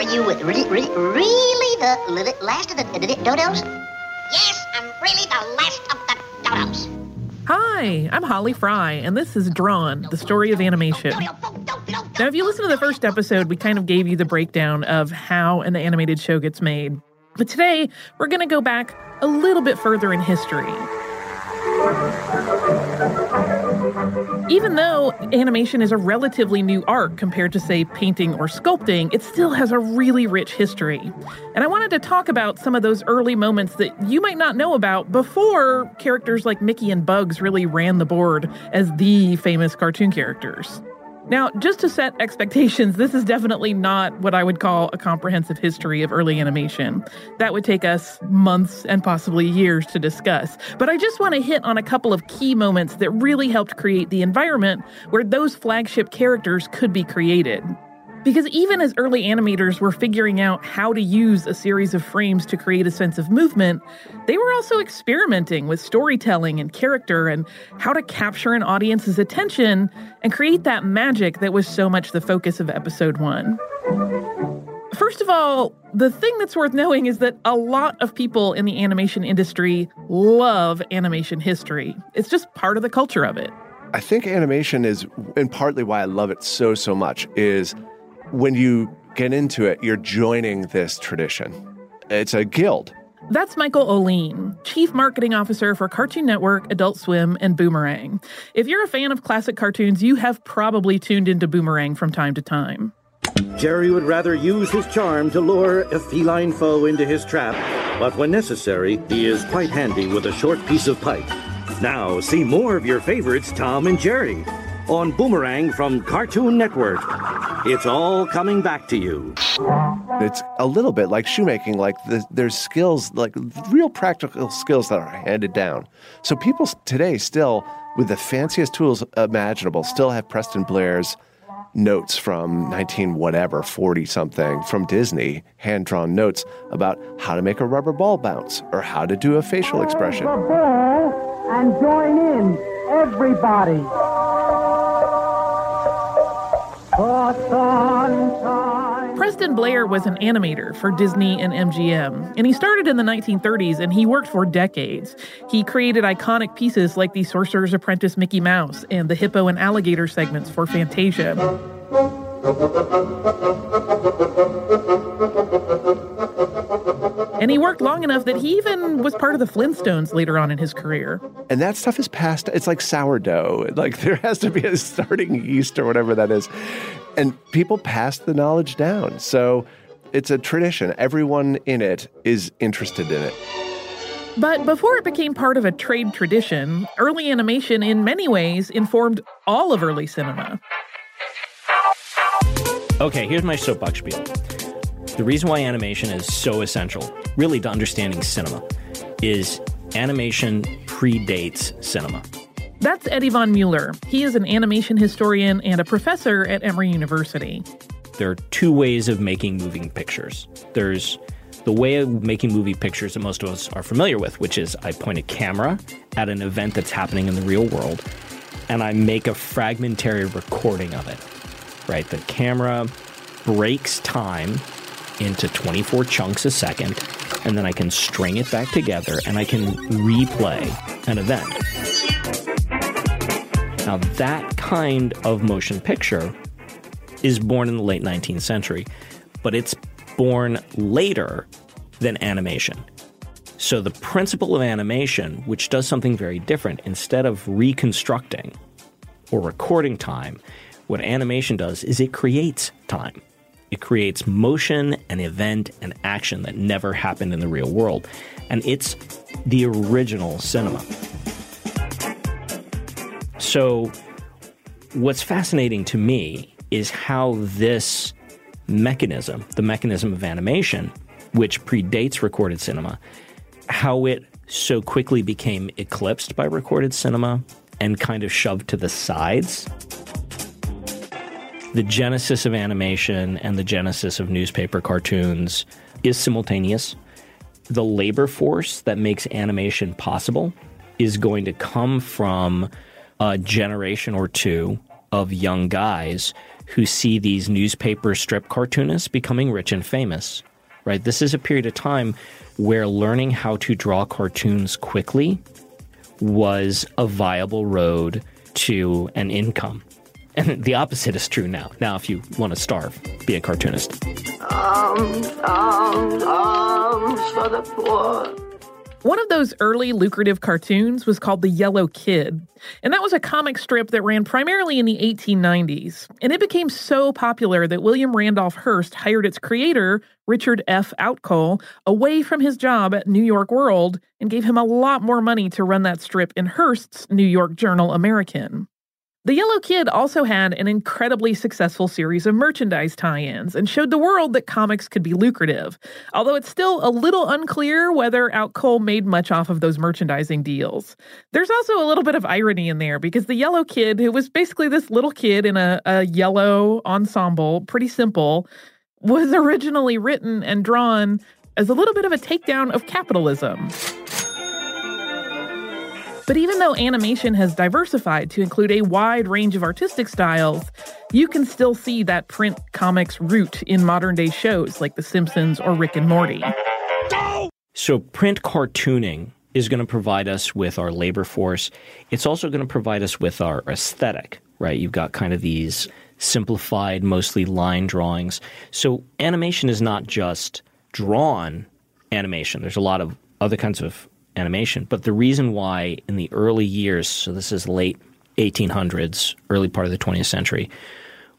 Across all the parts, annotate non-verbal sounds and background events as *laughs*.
Are you really, really, really the last of the, the dodos? Yes, I'm really the last of the dodos. Hi, I'm Holly Fry, and this is Drawn, the story of animation. Now, if you listen to the first episode, we kind of gave you the breakdown of how an animated show gets made. But today, we're going to go back a little bit further in history. Even though animation is a relatively new art compared to, say, painting or sculpting, it still has a really rich history. And I wanted to talk about some of those early moments that you might not know about before characters like Mickey and Bugs really ran the board as the famous cartoon characters. Now, just to set expectations, this is definitely not what I would call a comprehensive history of early animation. That would take us months and possibly years to discuss. But I just want to hit on a couple of key moments that really helped create the environment where those flagship characters could be created. Because even as early animators were figuring out how to use a series of frames to create a sense of movement, they were also experimenting with storytelling and character and how to capture an audience's attention and create that magic that was so much the focus of episode one. First of all, the thing that's worth knowing is that a lot of people in the animation industry love animation history. It's just part of the culture of it. I think animation is, and partly why I love it so, so much, is when you get into it, you're joining this tradition. It's a guild. That's Michael Ouweleen, Chief Marketing Officer for Cartoon Network, Adult Swim, and Boomerang. If you're a fan of classic cartoons, you have probably tuned into Boomerang from time to time. Jerry would rather use his charm to lure a feline foe into his trap, but when necessary, he is quite handy with a short piece of pipe. Now, see more of your favorites, Tom and Jerry on Boomerang from Cartoon Network. It's all coming back to you. It's a little bit like shoemaking, like the, there's skills, like real practical skills that are handed down. So people today still, with the fanciest tools imaginable, still have Preston Blair's notes from 19 whatever 40 something from disney hand drawn notes about how to make a rubber ball bounce or how to do a facial expression and join in everybody Preston Blair was an animator for Disney and MGM, and he started in the 1930s and he worked for decades. He created iconic pieces like the Sorcerer's Apprentice Mickey Mouse and the Hippo and Alligator segments for Fantasia. And he worked long enough that he even was part of the Flintstones later on in his career. And that stuff is passed, it's like sourdough. Like there has to be a starting yeast or whatever that is. And people pass the knowledge down. So it's a tradition. Everyone in it is interested in it. But before it became part of a trade tradition, early animation in many ways informed all of early cinema. Okay, here's my soapbox spiel. The reason why animation is so essential, really to understanding cinema, is animation predates cinema. That's Eddie Von Mueller. He is an animation historian and a professor at Emory University. There are two ways of making moving pictures. There's the way of making movie pictures that most of us are familiar with, which is I point a camera at an event that's happening in the real world and I make a fragmentary recording of it. Right? The camera breaks time into 24 chunks a second, and then I can string it back together and I can replay an event. Now, that kind of motion picture is born in the late 19th century, but it's born later than animation. So, the principle of animation, which does something very different, instead of reconstructing or recording time, what animation does is it creates time. It creates motion and event and action that never happened in the real world. And it's the original cinema. So, what's fascinating to me is how this mechanism, the mechanism of animation, which predates recorded cinema, how it so quickly became eclipsed by recorded cinema and kind of shoved to the sides the genesis of animation and the genesis of newspaper cartoons is simultaneous. The labor force that makes animation possible is going to come from a generation or two of young guys who see these newspaper strip cartoonists becoming rich and famous. Right? This is a period of time where learning how to draw cartoons quickly was a viable road to an income. And the opposite is true now. Now, if you want to starve, be a cartoonist. Arms, arms, arms for the poor. One of those early lucrative cartoons was called The Yellow Kid, and that was a comic strip that ran primarily in the 1890s. And it became so popular that William Randolph Hearst hired its creator, Richard F. Outcault, away from his job at New York World and gave him a lot more money to run that strip in Hearst's New York Journal American. The Yellow Kid also had an incredibly successful series of merchandise tie ins and showed the world that comics could be lucrative, although it's still a little unclear whether Outcault made much off of those merchandising deals. There's also a little bit of irony in there because the Yellow Kid, who was basically this little kid in a, a yellow ensemble, pretty simple, was originally written and drawn as a little bit of a takedown of capitalism. But even though animation has diversified to include a wide range of artistic styles, you can still see that print comics root in modern day shows like The Simpsons or Rick and Morty. So, print cartooning is going to provide us with our labor force. It's also going to provide us with our aesthetic, right? You've got kind of these simplified, mostly line drawings. So, animation is not just drawn animation, there's a lot of other kinds of animation. But the reason why in the early years, so this is late 1800s, early part of the 20th century,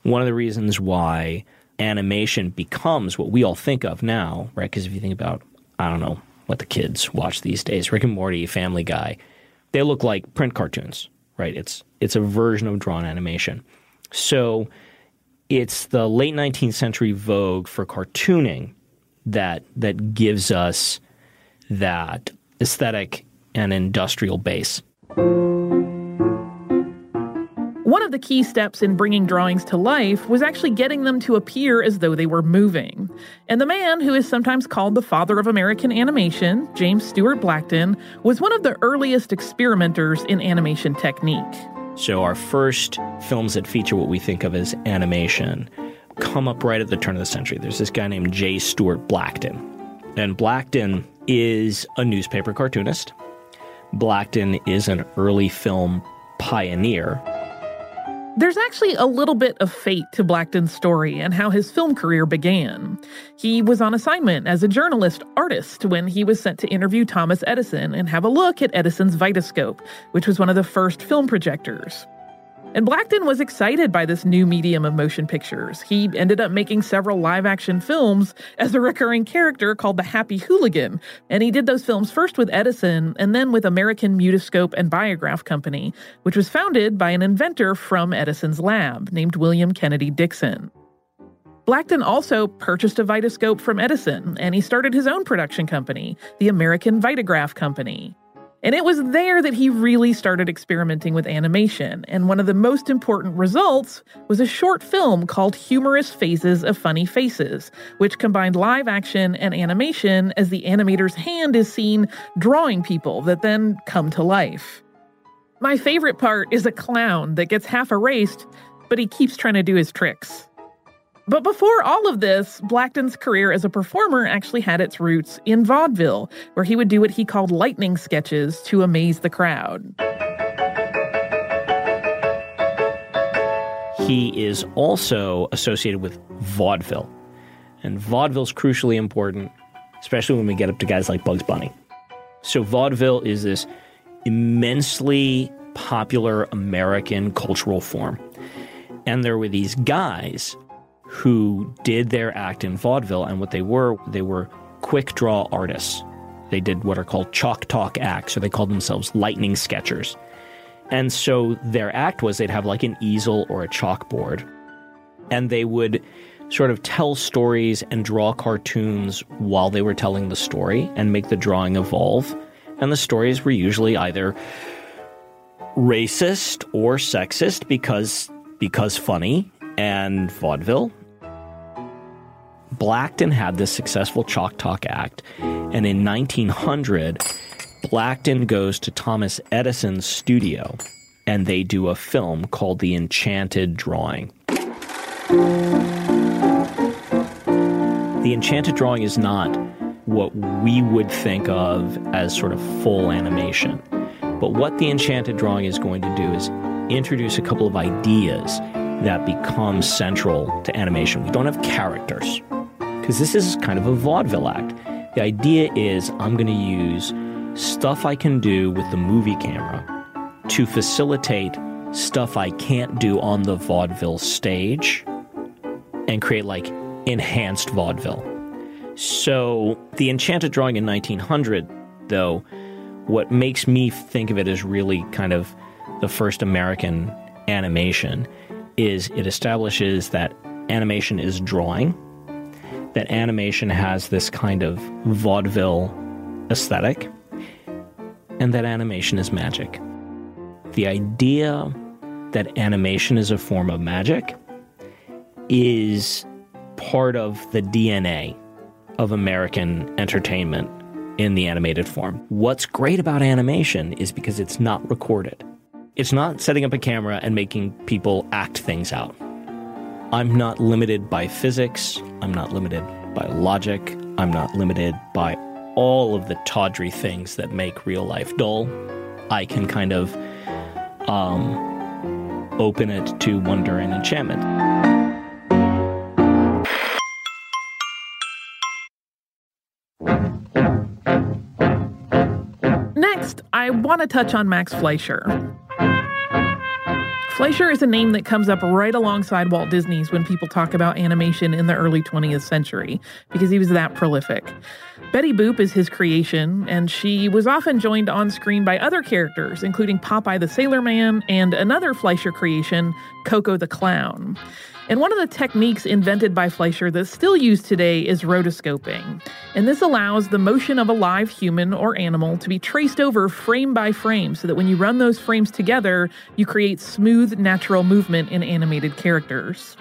one of the reasons why animation becomes what we all think of now, right? Because if you think about, I don't know what the kids watch these days, Rick and Morty, Family Guy, they look like print cartoons, right? It's it's a version of drawn animation. So it's the late 19th century vogue for cartooning that that gives us that aesthetic and industrial base. One of the key steps in bringing drawings to life was actually getting them to appear as though they were moving. And the man who is sometimes called the father of American animation, James Stewart Blackton, was one of the earliest experimenters in animation technique. So, our first films that feature what we think of as animation come up right at the turn of the century. There's this guy named J. Stewart Blackton. And Blackton is a newspaper cartoonist. Blackton is an early film pioneer. There's actually a little bit of fate to Blackton's story and how his film career began. He was on assignment as a journalist artist when he was sent to interview Thomas Edison and have a look at Edison's Vitascope, which was one of the first film projectors. And Blackton was excited by this new medium of motion pictures. He ended up making several live action films as a recurring character called the Happy Hooligan. And he did those films first with Edison and then with American Mutoscope and Biograph Company, which was founded by an inventor from Edison's lab named William Kennedy Dickson. Blackton also purchased a Vitascope from Edison, and he started his own production company, the American Vitagraph Company. And it was there that he really started experimenting with animation. And one of the most important results was a short film called Humorous Phases of Funny Faces, which combined live action and animation as the animator's hand is seen drawing people that then come to life. My favorite part is a clown that gets half erased, but he keeps trying to do his tricks. But before all of this, Blackton's career as a performer actually had its roots in vaudeville, where he would do what he called lightning sketches to amaze the crowd. He is also associated with vaudeville. And vaudeville is crucially important, especially when we get up to guys like Bugs Bunny. So, vaudeville is this immensely popular American cultural form. And there were these guys who did their act in vaudeville, and what they were, they were quick draw artists. They did what are called chalk talk acts, or they called themselves lightning sketchers. And so their act was they'd have like an easel or a chalkboard, and they would sort of tell stories and draw cartoons while they were telling the story and make the drawing evolve. And the stories were usually either racist or sexist because because funny and vaudeville Blackton had this successful Chalk Talk Act, and in 1900, Blackton goes to Thomas Edison's studio and they do a film called The Enchanted Drawing. The enchanted drawing is not what we would think of as sort of full animation. But what the enchanted drawing is going to do is introduce a couple of ideas that become central to animation. We don't have characters because this is kind of a vaudeville act. The idea is I'm going to use stuff I can do with the movie camera to facilitate stuff I can't do on the vaudeville stage and create like enhanced vaudeville. So, the enchanted drawing in 1900, though, what makes me think of it as really kind of the first American animation is it establishes that animation is drawing, that animation has this kind of vaudeville aesthetic, and that animation is magic. The idea that animation is a form of magic is part of the DNA of American entertainment in the animated form. What's great about animation is because it's not recorded. It's not setting up a camera and making people act things out. I'm not limited by physics. I'm not limited by logic. I'm not limited by all of the tawdry things that make real life dull. I can kind of um, open it to wonder and enchantment. Next, I want to touch on Max Fleischer. Fleischer is a name that comes up right alongside Walt Disney's when people talk about animation in the early 20th century, because he was that prolific. Betty Boop is his creation, and she was often joined on screen by other characters, including Popeye the Sailor Man and another Fleischer creation, Koko the Clown. And one of the techniques invented by Fleischer that's still used today is rotoscoping. And this allows the motion of a live human or animal to be traced over frame by frame so that when you run those frames together, you create smooth, natural movement in animated characters.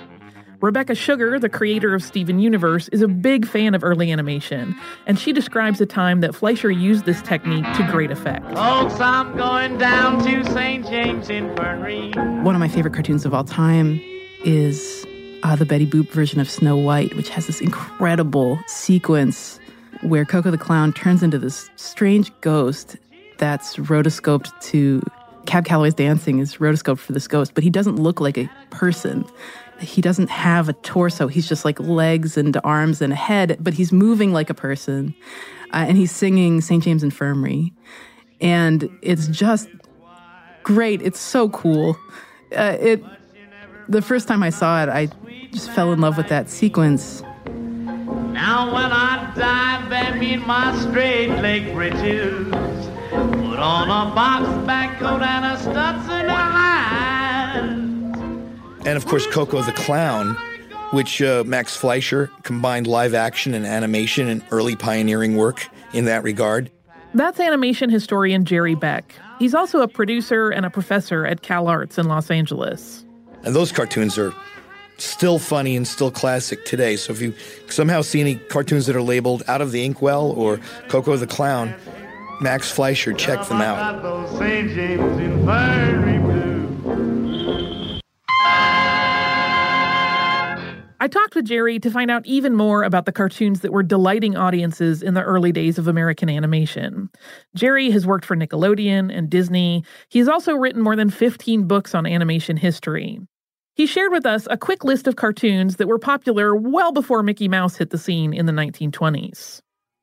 Rebecca Sugar, the creator of Steven Universe, is a big fan of early animation, and she describes a time that Fleischer used this technique to great effect. Folks, I'm going down to St. James Infirmary. One of my favorite cartoons of all time is uh, the Betty Boop version of Snow White, which has this incredible sequence where Koko the Clown turns into this strange ghost that's rotoscoped to. Cab Calloway's dancing is rotoscoped for this ghost, but he doesn't look like a person. He doesn't have a torso. He's just like legs and arms and a head, but he's moving like a person. Uh, and he's singing St. James Infirmary. And it's just great. It's so cool. Uh, it the first time I saw it, I just fell in love with that sequence. Now when I dive them in my straight leg breeches, put on a box back coat and a studs Stetson hat. And of course, Koko the Clown, which uh, Max Fleischer combined live action and animation and early pioneering work in that regard. That's animation historian Jerry Beck. He's also a producer and a professor at Cal Arts in Los Angeles. And those cartoons are still funny and still classic today. So if you somehow see any cartoons that are labeled Out of the Inkwell or Koko the Clown, Max Fleischer, check them out. I talked with Jerry to find out even more about the cartoons that were delighting audiences in the early days of American animation. Jerry has worked for Nickelodeon and Disney. He's also written more than 15 books on animation history. He shared with us a quick list of cartoons that were popular well before Mickey Mouse hit the scene in the 1920s.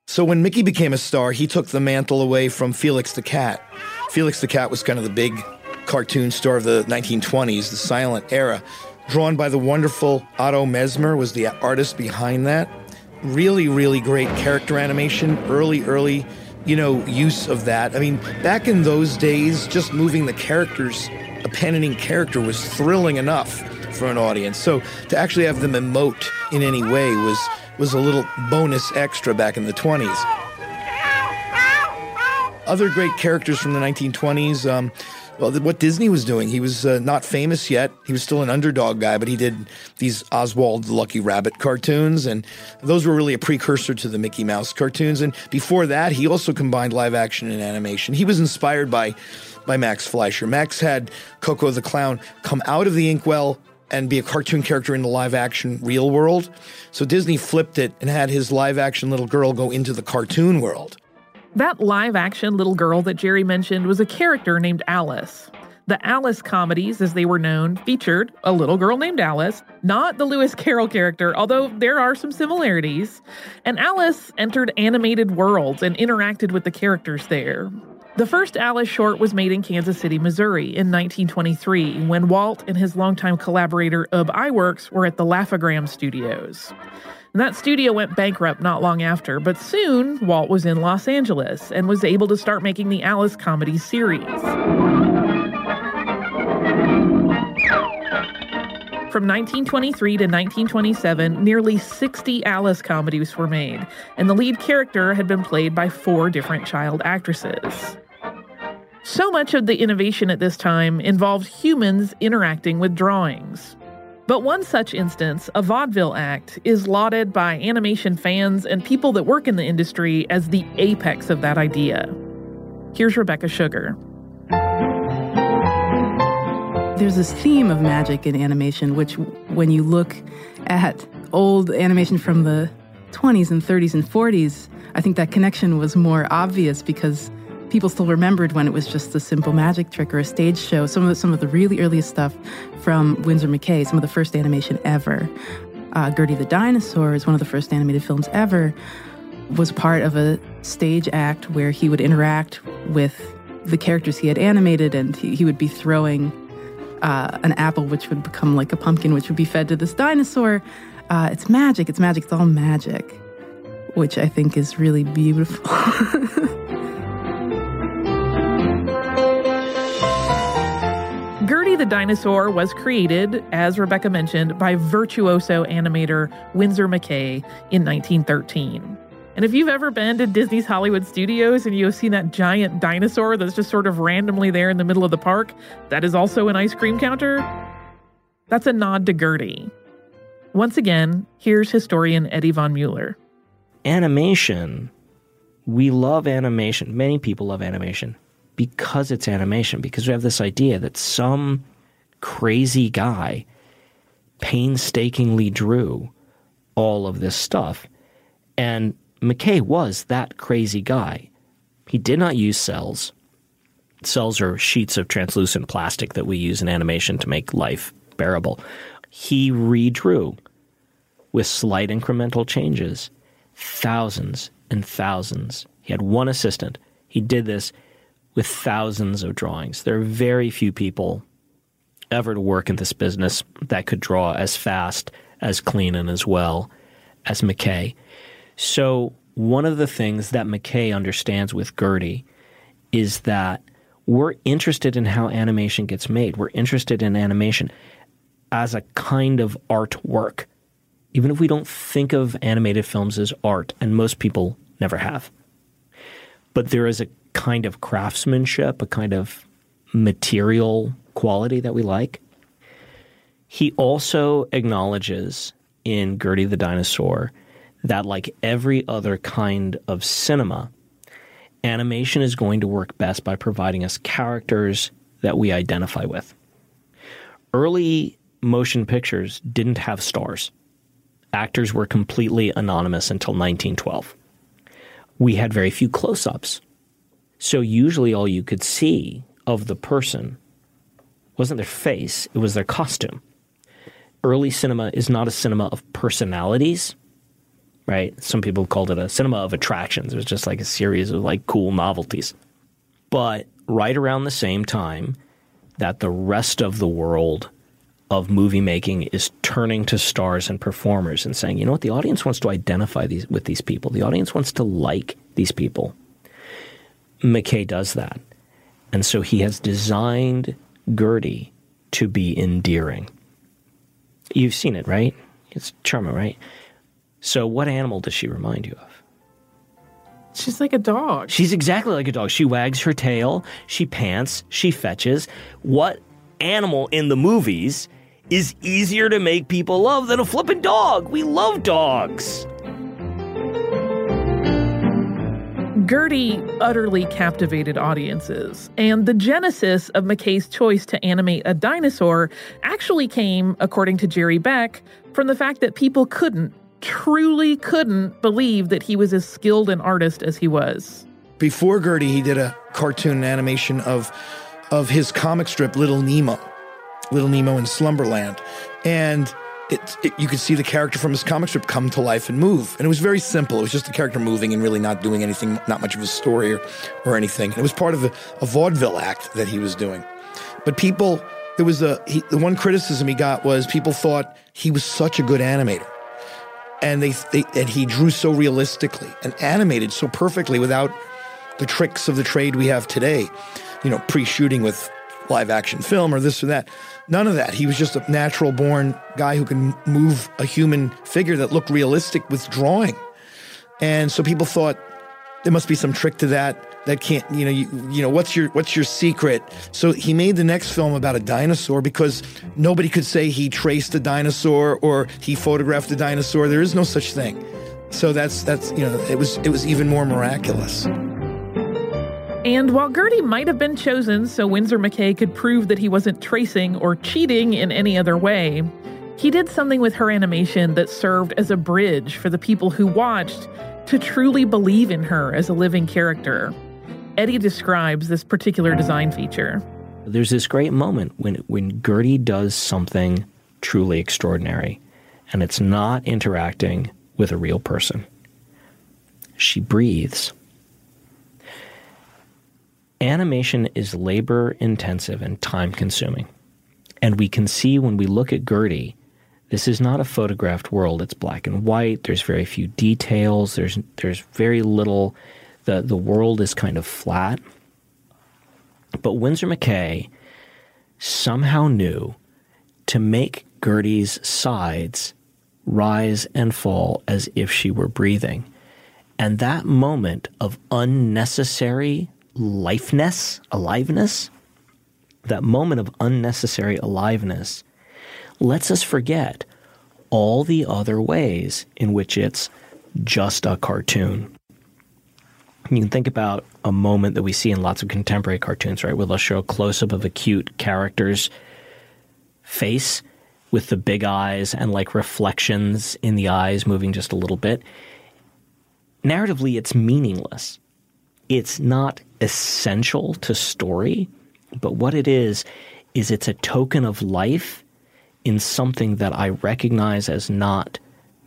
So when Mickey became a star, he took the mantle away from Felix the Cat. Felix the Cat was kind of the big cartoon star of the 1920s, the silent era. Drawn by the wonderful Otto Messmer was the artist behind that. Really, really great character animation, early, early, you know, use of that. I mean, back in those days, just moving the characters, a pen and ink character was thrilling enough for an audience. So to actually have them emote in any way was was a little bonus extra back in the 20s. Other great characters from the 1920s. Um, well, what Disney was doing, he was uh, not famous yet. He was still an underdog guy, but he did these Oswald the Lucky Rabbit cartoons, and those were really a precursor to the Mickey Mouse cartoons. And before that, he also combined live action and animation. He was inspired by by Max Fleischer. Max had Koko the Clown come out of the inkwell and be a cartoon character in the live action real world. So Disney flipped it and had his live action little girl go into the cartoon world. That live action little girl that Jerry mentioned was a character named Alice. The Alice comedies, as they were known, featured a little girl named Alice, not the Lewis Carroll character, although there are some similarities. And Alice entered animated worlds and interacted with the characters there. The first Alice short was made in Kansas City, Missouri in 1923 when Walt and his longtime collaborator Ub Iwerks were at the Laugh-O-Gram Studios. And that studio went bankrupt not long after, but soon Walt was in Los Angeles and was able to start making the Alice comedy series. From 1923 to 1927, nearly 60 Alice comedies were made, and the lead character had been played by four different child actresses. So much of the innovation at this time involved humans interacting with drawings. But one such instance, a vaudeville act, is lauded by animation fans and people that work in the industry as the apex of that idea. Here's Rebecca Sugar. There's this theme of magic in animation, which, when you look at old animation from the 20s and 30s and 40s, I think that connection was more obvious because people still remembered when it was just a simple magic trick or a stage show. Some of the, some of the really earliest stuff from Winsor McCay, some of the first animation ever. Uh, Gertie the Dinosaur is one of the first animated films ever. Was part of a stage act where he would interact with the characters he had animated, and he, he would be throwing uh, an apple, which would become like a pumpkin, which would be fed to this dinosaur. Uh, it's magic. It's magic. It's all magic, which I think is really beautiful. *laughs* the Dinosaur was created, as Rebecca mentioned, by virtuoso animator Winsor McCay in 1913. And if you've ever been to Disney's Hollywood Studios and you have seen that giant dinosaur that's just sort of randomly there in the middle of the park, that is also an ice cream counter, that's a nod to Gertie. Once again, here's historian Eddie von Mueller. Animation, we love animation. Many people love animation because it's animation, because we have this idea that some crazy guy painstakingly drew all of this stuff. And McCay was that crazy guy. He did not use cels. Cels are sheets of translucent plastic that we use in animation to make life bearable. He redrew with slight incremental changes thousands and thousands. He had one assistant. He did this with thousands of drawings. There are very few people ever to work in this business that could draw as fast, as clean, and as well as McCay. So, one of the things that McCay understands with Gertie is that we're interested in how animation gets made. We're interested in animation as a kind of artwork, even if we don't think of animated films as art, and most people never have. But there is a kind of craftsmanship, a kind of material quality that we like. He also acknowledges in Gertie the Dinosaur that, like every other kind of cinema, animation is going to work best by providing us characters that we identify with. Early motion pictures didn't have stars. Actors were completely anonymous until 1912. We had very few close ups. So usually all you could see of the person wasn't their face, it was their costume. Early cinema is not a cinema of personalities, right? Some people called it a cinema of attractions. It was just like a series of like cool novelties. But right around the same time that the rest of the world of movie making is turning to stars and performers and saying, you know what, the audience wants to identify these with these people. The audience wants to like these people. McCay does that. And so he has designed Gertie to be endearing. You've seen it, right? It's charming, right? So, what animal does she remind you of? She's like a dog. She's exactly like a dog. She wags her tail, she pants, she fetches. What animal in the movies is easier to make people love than a flippin' dog? We love dogs. Gertie utterly captivated audiences, and the genesis of McCay's choice to animate a dinosaur actually came, according to Jerry Beck, from the fact that people couldn't, truly couldn't believe that he was as skilled an artist as he was. Before Gertie, he did a cartoon animation of of his comic strip Little Nemo, Little Nemo in Slumberland, and it, it, you could see the character from his comic strip come to life and move. And it was very simple. It was just the character moving and really not doing anything, not much of a story or, or anything. And it was part of a, a vaudeville act that he was doing. But people, there was a he, the one criticism he got was people thought he was such a good animator, and they, they and he drew so realistically and animated so perfectly without the tricks of the trade we have today. You know, pre-shooting with live action film or this or that. None of that. He was just a natural born guy who can move a human figure that looked realistic with drawing. And so people thought there must be some trick to that. That can't, you know, you, you know, what's your what's your secret? So he made the next film about a dinosaur because nobody could say he traced a dinosaur or he photographed a dinosaur. There is no such thing. So that's that's you know, it was it was even more miraculous. And while Gertie might have been chosen so Winsor McCay could prove that he wasn't tracing or cheating in any other way, he did something with her animation that served as a bridge for the people who watched to truly believe in her as a living character. Eddie describes this particular design feature. There's this great moment when when Gertie does something truly extraordinary, and it's not interacting with a real person. She breathes. Animation is labor intensive and time consuming. And we can see when we look at Gertie, this is not a photographed world. It's black and white. There's very few details. There's there's very little the the world is kind of flat. But Winsor McCay somehow knew to make Gertie's sides rise and fall as if she were breathing. And that moment of unnecessary lifeness, aliveness, that moment of unnecessary aliveness lets us forget all the other ways in which it's just a cartoon. You can think about a moment that we see in lots of contemporary cartoons, right, where they'll show a close up of a cute character's face with the big eyes and like reflections in the eyes moving just a little bit. Narratively, it's meaningless. It's not essential to story, but what it is, is it's a token of life in something that I recognize as not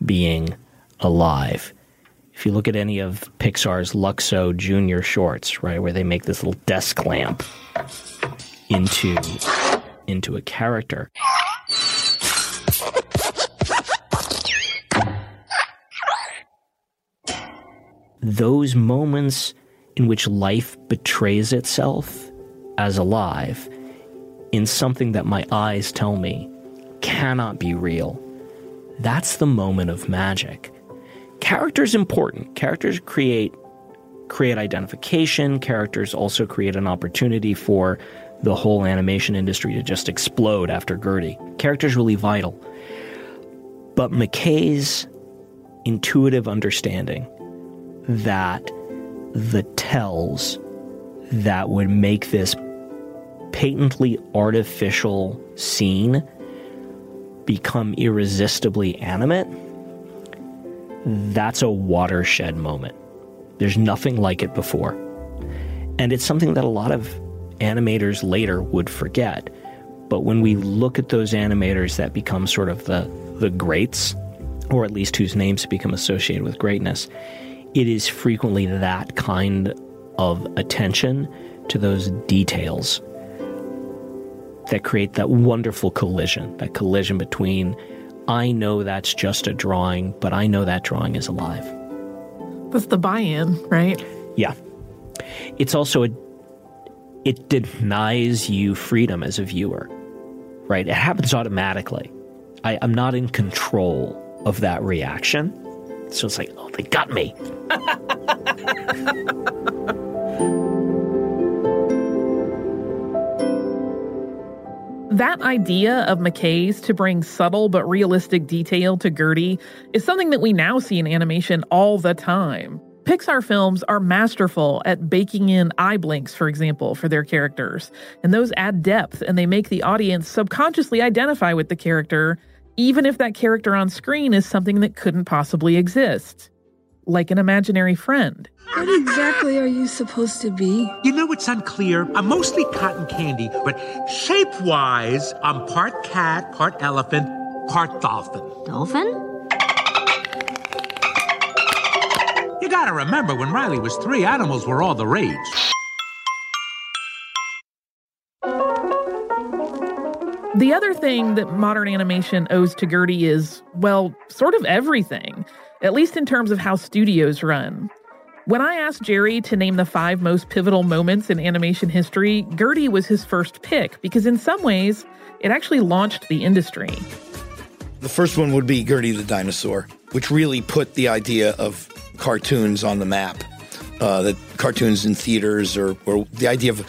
being alive. If you look at any of Pixar's Luxo Junior shorts, right, where they make this little desk lamp into into a character. Those moments in which life betrays itself as alive in something that my eyes tell me cannot be real. That's the moment of magic. Characters important. Characters create create identification. Characters also create an opportunity for the whole animation industry to just explode after Gertie. Characters really vital. But McCay's intuitive understanding that the tells that would make this patently artificial scene become irresistibly animate, that's a watershed moment. There's nothing like it before. And it's something that a lot of animators later would forget. But when we look at those animators that become sort of the, the greats, or at least whose names become associated with greatness, it is frequently that kind of attention to those details that create that wonderful collision, that collision between I know that's just a drawing, but I know that drawing is alive. That's the buy-in, right? Yeah. It's also a it denies you freedom as a viewer. Right? It happens automatically. I, I'm not in control of that reaction. So it's like, oh, they got me. *laughs* That idea of McCay's to bring subtle but realistic detail to Gertie is something that we now see in animation all the time. Pixar films are masterful at baking in eye blinks, for example, for their characters. And those add depth and they make the audience subconsciously identify with the character, even if that character on screen is something that couldn't possibly exist. Like an imaginary friend. What exactly are you supposed to be? You know, it's unclear. I'm mostly cotton candy, but shape wise, I'm part cat, part elephant, part dolphin. Dolphin? You gotta remember, when Riley was three, animals were all the rage. The other thing that modern animation owes to Gertie is, well, sort of everything, at least in terms of how studios run. When I asked Jerry to name the five most pivotal moments in animation history, Gertie was his first pick because, in some ways, it actually launched the industry. The first one would be Gertie the Dinosaur, which really put the idea of cartoons on the map. Uh, that cartoons in theaters, or, or the idea of,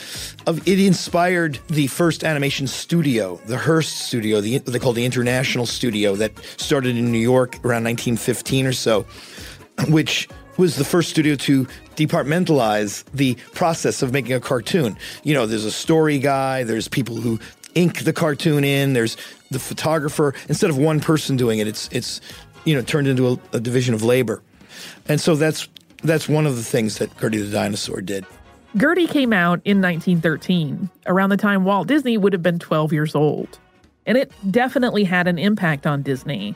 of it inspired the first animation studio, the Hearst Studio, the, they call the International Studio, that started in New York around 1915 or so, which was the first studio to departmentalize the process of making a cartoon. You know, there's a story guy, there's people who ink the cartoon in, there's the photographer. Instead of one person doing it, it's it's you know turned into a, a division of labor. And so that's that's one of the things that Gertie the Dinosaur did. Gertie came out in 1913, around the time Walt Disney would have been 12 years old. And it definitely had an impact on Disney.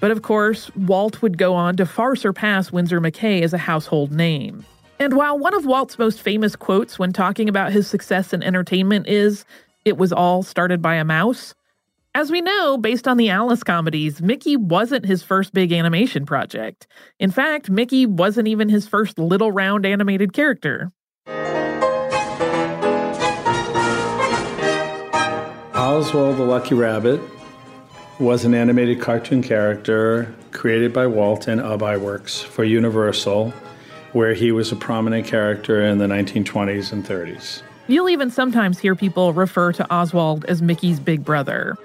But of course, Walt would go on to far surpass Winsor McCay as a household name. And while one of Walt's most famous quotes when talking about his success in entertainment is, it was all started by a mouse, as we know, based on the Alice comedies, Mickey wasn't his first big animation project. In fact, Mickey wasn't even his first little round animated character. Oswald the Lucky Rabbit was an animated cartoon character created by Walt and Ub Iwerks for Universal, where he was a prominent character in the 1920s and 30s. You'll even sometimes hear people refer to Oswald as Mickey's big brother.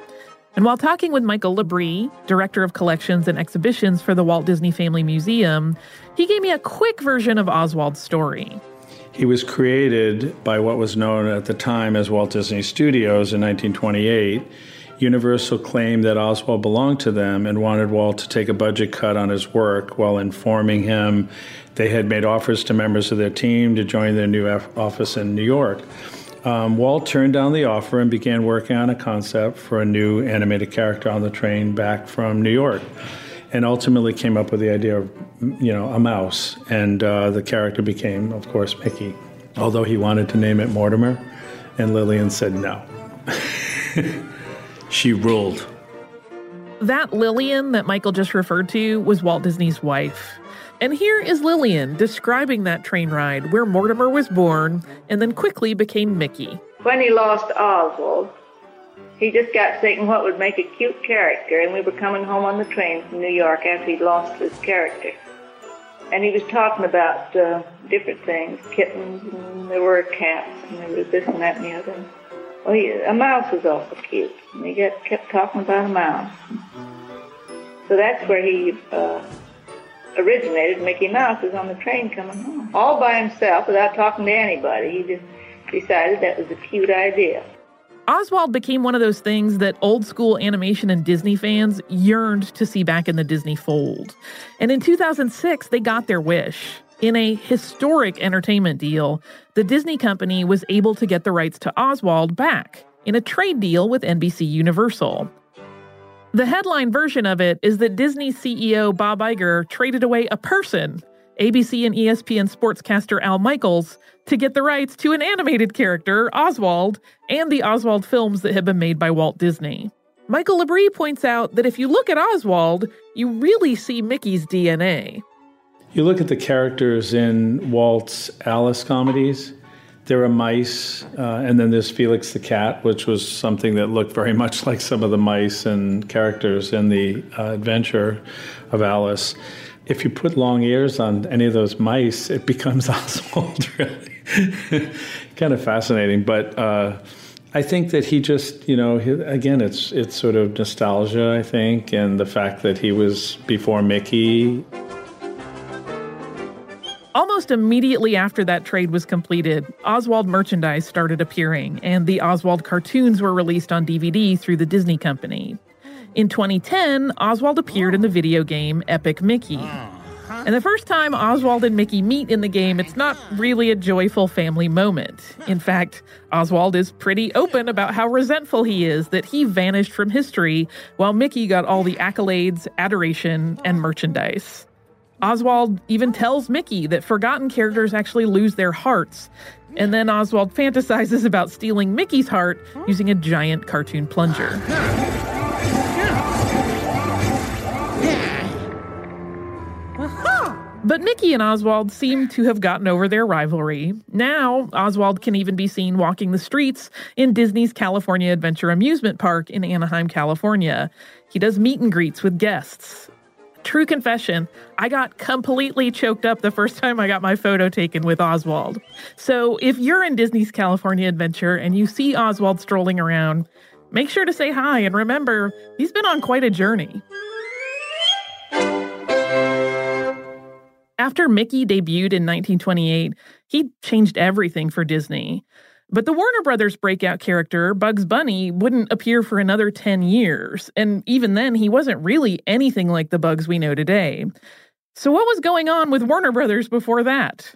And while talking with Michael Labrie, director of collections and exhibitions for the Walt Disney Family Museum, he gave me a quick version of Oswald's story. He was created by what was known at the time as Walt Disney Studios in 1928. Universal claimed that Oswald belonged to them and wanted Walt to take a budget cut on his work while informing him they had made offers to members of their team to join their new office in New York. Um, Walt turned down the offer and began working on a concept for a new animated character on the train back from New York, and ultimately came up with the idea of, you know, a mouse, and uh, the character became, of course, Mickey. Although he wanted to name it Mortimer, and Lillian said no. *laughs* she ruled. That Lillian that Michael just referred to was Walt Disney's wife. And here is Lillian describing that train ride where Mortimer was born and then quickly became Mickey. When he lost Oswald, he just got thinking what would make a cute character, and we were coming home on the train from New York after he'd lost his character. And he was talking about uh, different things, kittens, and there were cats, and there was this and that and the other. Well, he, a mouse was also cute, and he kept talking about a mouse. So that's where he uh, originated Mickey Mouse was on the train coming home, all by himself without talking to anybody. He just decided that was a cute idea. Oswald became one of those things that old school animation and Disney fans yearned to see back in the Disney fold. And in 2006, they got their wish. In a historic entertainment deal, the Disney company was able to get the rights to Oswald back in a trade deal with NBC Universal. The headline version of it is that Disney CEO Bob Iger traded away a person, ABC and ESPN sportscaster Al Michaels, to get the rights to an animated character, Oswald, and the Oswald films that had been made by Walt Disney. Michael Labrie points out that if you look at Oswald, you really see Mickey's DNA. You look at the characters in Walt's Alice comedies, there are mice, uh, and then there's Felix the cat, which was something that looked very *laughs* much like some of the mice and characters in the uh, adventure of Alice. If you put long ears on any of those mice, it *laughs* becomes Oswald, really. *laughs* kind of fascinating. But uh, I think that he just, you know, he, again, it's it's sort of nostalgia, I think, and the fact that he was before Mickey. Almost immediately after that trade was completed, Oswald merchandise started appearing, and the Oswald cartoons were released on DVD through the Disney Company. In 2010, Oswald appeared in the video game Epic Mickey. And the first time Oswald and Mickey meet in the game, it's not really a joyful family moment. In fact, Oswald is pretty open about how resentful he is that he vanished from history while Mickey got all the accolades, adoration, and merchandise. Oswald even tells Mickey that forgotten characters actually lose their hearts. And then Oswald fantasizes about stealing Mickey's heart using a giant cartoon plunger. But Mickey and Oswald seem to have gotten over their rivalry. Now, Oswald can even be seen walking the streets in Disney's California Adventure Amusement Park in Anaheim, California. He does meet and greets with guests. True confession, I got completely choked up the first time I got my photo taken with Oswald. So if you're in Disney's California Adventure and you see Oswald strolling around, make sure to say hi and remember, he's been on quite a journey. After Mickey debuted in 1928, he changed everything for Disney. But the Warner Brothers breakout character, Bugs Bunny, wouldn't appear for another 10 years, and even then, he wasn't really anything like the Bugs we know today. So, what was going on with Warner Brothers before that?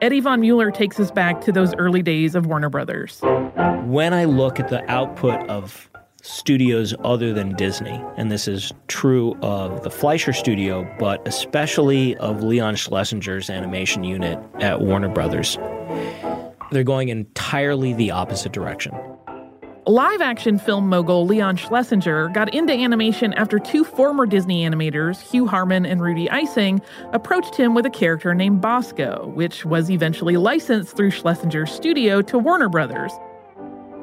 Eddy Von Mueller takes us back to those early days of Warner Brothers. When I look at the output of studios other than Disney, and this is true of the Fleischer studio, but especially of Leon Schlesinger's animation unit at Warner Brothers, they're going entirely the opposite direction. Live action film mogul Leon Schlesinger got into animation after two former Disney animators, Hugh Harman and Rudy Ising, approached him with a character named Bosko, which was eventually licensed through Schlesinger's studio to Warner Brothers.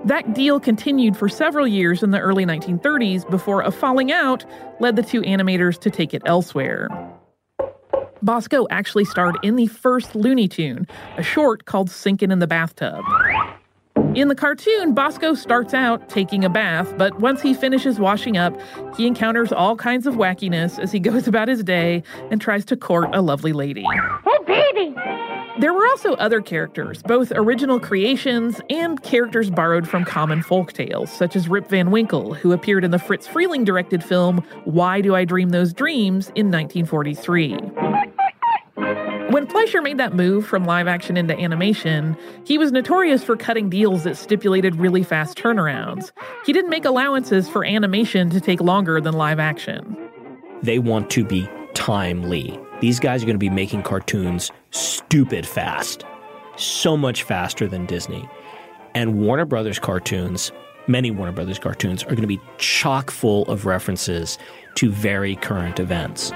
That deal continued for several years in the early 1930s before a falling out led the two animators to take it elsewhere. Bosko actually starred in the first Looney Tune, a short called Sinkin' in the Bathtub. In the cartoon, Bosko starts out taking a bath, but once he finishes washing up, he encounters all kinds of wackiness as he *laughs* goes about his day and tries to court a lovely lady. Oh, baby! There were also other characters, both original creations and characters borrowed from common folk tales, such as Rip Van Winkle, who appeared in the Friz Freleng directed film Why Do I Dream Those Dreams in 1943. When Fleischer made that move from live action into animation, he was notorious for cutting deals that stipulated really fast turnarounds. He didn't make allowances for animation to take longer than live action. They want to be timely. These guys are going to be making cartoons stupid fast, so much faster than Disney. And Warner Brothers cartoons, many Warner Brothers cartoons, are going to be chock full of references to very current events.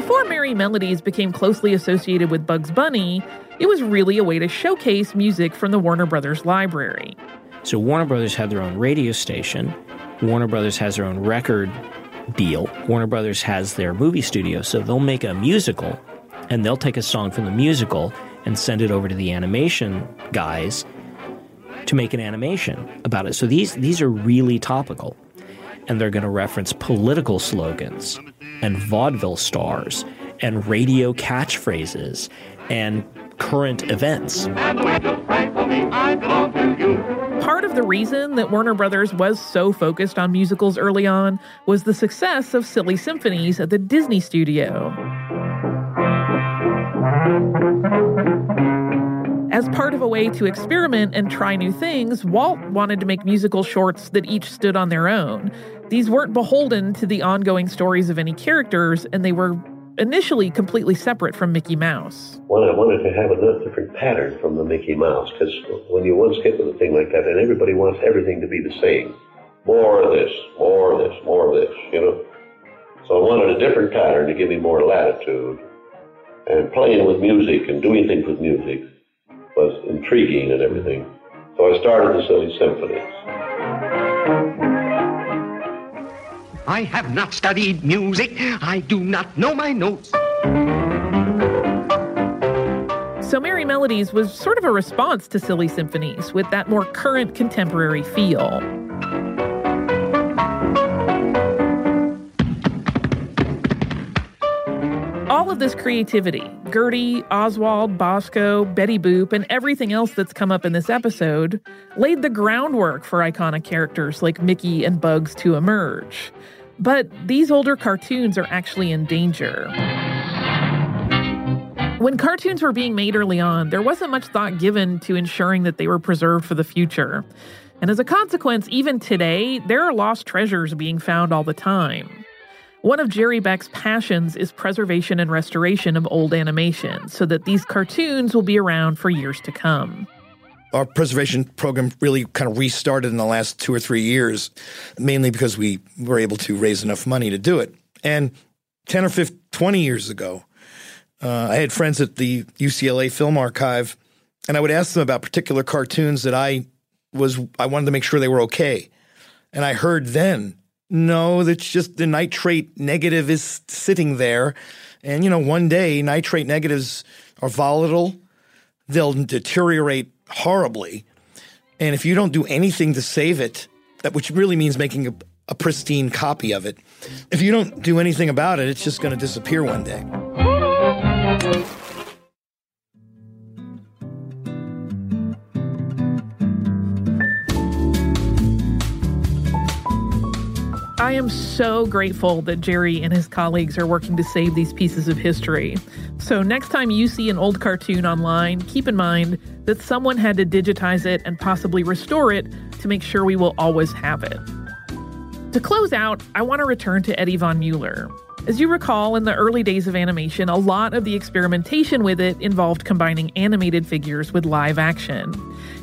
Before Merrie Melodies became closely associated with Bugs Bunny, it was really a way to showcase music from the Warner Brothers library. So Warner Brothers had their own radio station. Warner Brothers has their own record deal. Warner Brothers has their movie studio. So they'll make a musical and they'll take a song from the musical and send it over to the animation guys to make an animation about it. So these these are really topical. And they're going to reference political slogans and vaudeville stars and radio catchphrases and current events. Part of the reason that Warner Brothers was so focused on musicals early on was the success of Silly Symphonies at the Disney studio. As part of a way to experiment and try new things, Walt wanted to make musical shorts that each stood on their own. These weren't beholden to the ongoing stories of any characters, and they were initially completely separate from Mickey Mouse. Well, I wanted to have a different pattern from the Mickey Mouse, because when you once get with a thing like that, and everybody wants everything to be the same. More of this, more of this, more of this, you know. So I wanted a different pattern to give me more latitude. And playing with music and doing things with music was intriguing and everything. So I started the Silly Symphonies. I have not studied music. I do not know my notes. So Merrie Melodies was sort of a response to Silly Symphonies with that more current contemporary feel. All of this creativity, Gertie, Oswald, Bosko, Betty Boop, and everything else that's come up in this episode, laid the groundwork for iconic characters like Mickey and Bugs to emerge. But these older cartoons are actually in danger. When cartoons were being made early on, there wasn't much thought given to ensuring that they were preserved for the future. And as a consequence, even today, there are lost treasures being found all the time. One of Jerry Beck's passions is preservation and restoration of old animation so that these cartoons will be around for years to come. Our preservation program really kind of restarted in the last two or three years, mainly because we were able to raise enough money to do it. And 10 or 15, 20 years ago, uh, I had friends at the UCLA Film Archive, and I would ask them about particular cartoons that I was I wanted to make sure they were okay. And I heard then, no, that's just the nitrate negative is sitting there. And you know, one day nitrate negatives are volatile, they'll deteriorate horribly. And if you don't do anything to save it, that which really means making a, a pristine copy of it, if you don't do anything about it, it's just going to disappear one day. I am so grateful that Jerry and his colleagues are working to save these pieces of history. So, next time you see an old cartoon online, keep in mind that someone had to digitize it and possibly restore it to make sure we will always have it. To close out, I want to return to Eddy Von Mueller. As you recall, in the early days of animation, a lot of the experimentation with it involved combining animated figures with live action.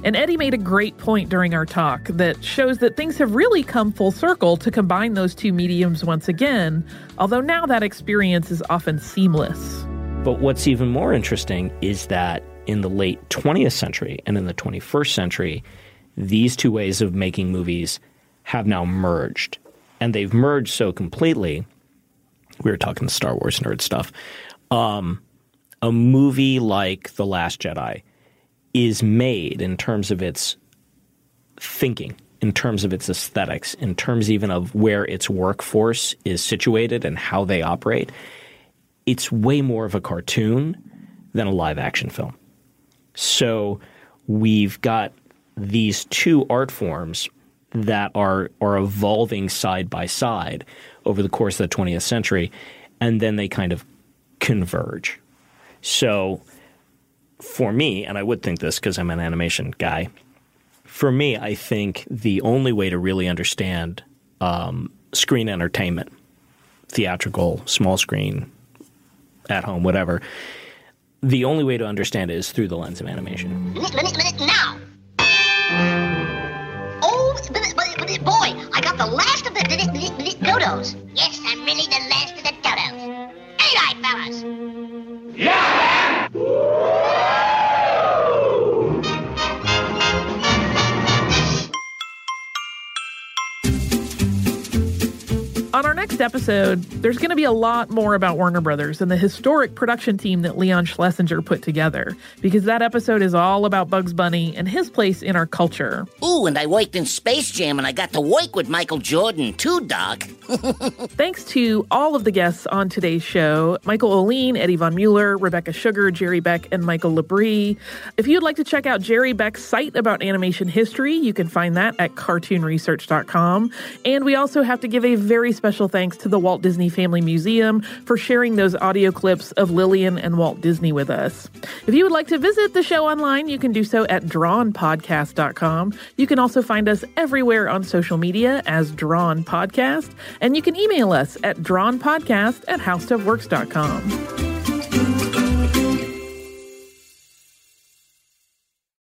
And Eddie made a great point during our talk that shows that things have really come full circle to combine those two mediums once again, although now that experience is often seamless. But what's even more interesting is that in the late 20th century and in the 21st century, these two ways of making movies have now merged. And they've merged so completely we were talking Star Wars nerd stuff. Um, a movie like The Last Jedi is made in terms of its thinking, in terms of its aesthetics, in terms even of where its workforce is situated and how they operate. It's way more of a cartoon than a live action film. So we've got these two art forms that are are evolving side by side over the course of the 20th century, and then they kind of converge. So for me, and I would think this because I'm an animation guy, for me, I think the only way to really understand um, screen entertainment, theatrical, small screen, at home, whatever, the only way to understand it is through the lens of animation. Now! Oh, boy, I got the last of the dodos. Yes, next episode, there's going to be a lot more about Warner Brothers and the historic production team that Leon Schlesinger put together, because that episode is all about Bugs Bunny and his place in our culture. Ooh, and I worked in Space Jam and I got to work with Michael Jordan too, Doc. *laughs* Thanks to all of the guests on today's show Michael Ouweleen, Eddy Von Mueller, Rebecca Sugar, Jerry Beck, and Michael Labrie. If you'd like to check out Jerry Beck's site about animation history, you can find that at cartoonresearch.com. And we also have to give a very special special thanks to the Walt Disney Family Museum for sharing those audio clips of Lillian and Walt Disney with us. If you would like to visit the show online, you can do so at drawnpodcast.com. You can also find us everywhere on social media as Drawn Podcast, and you can email us at drawnpodcast at howstuffworks.com.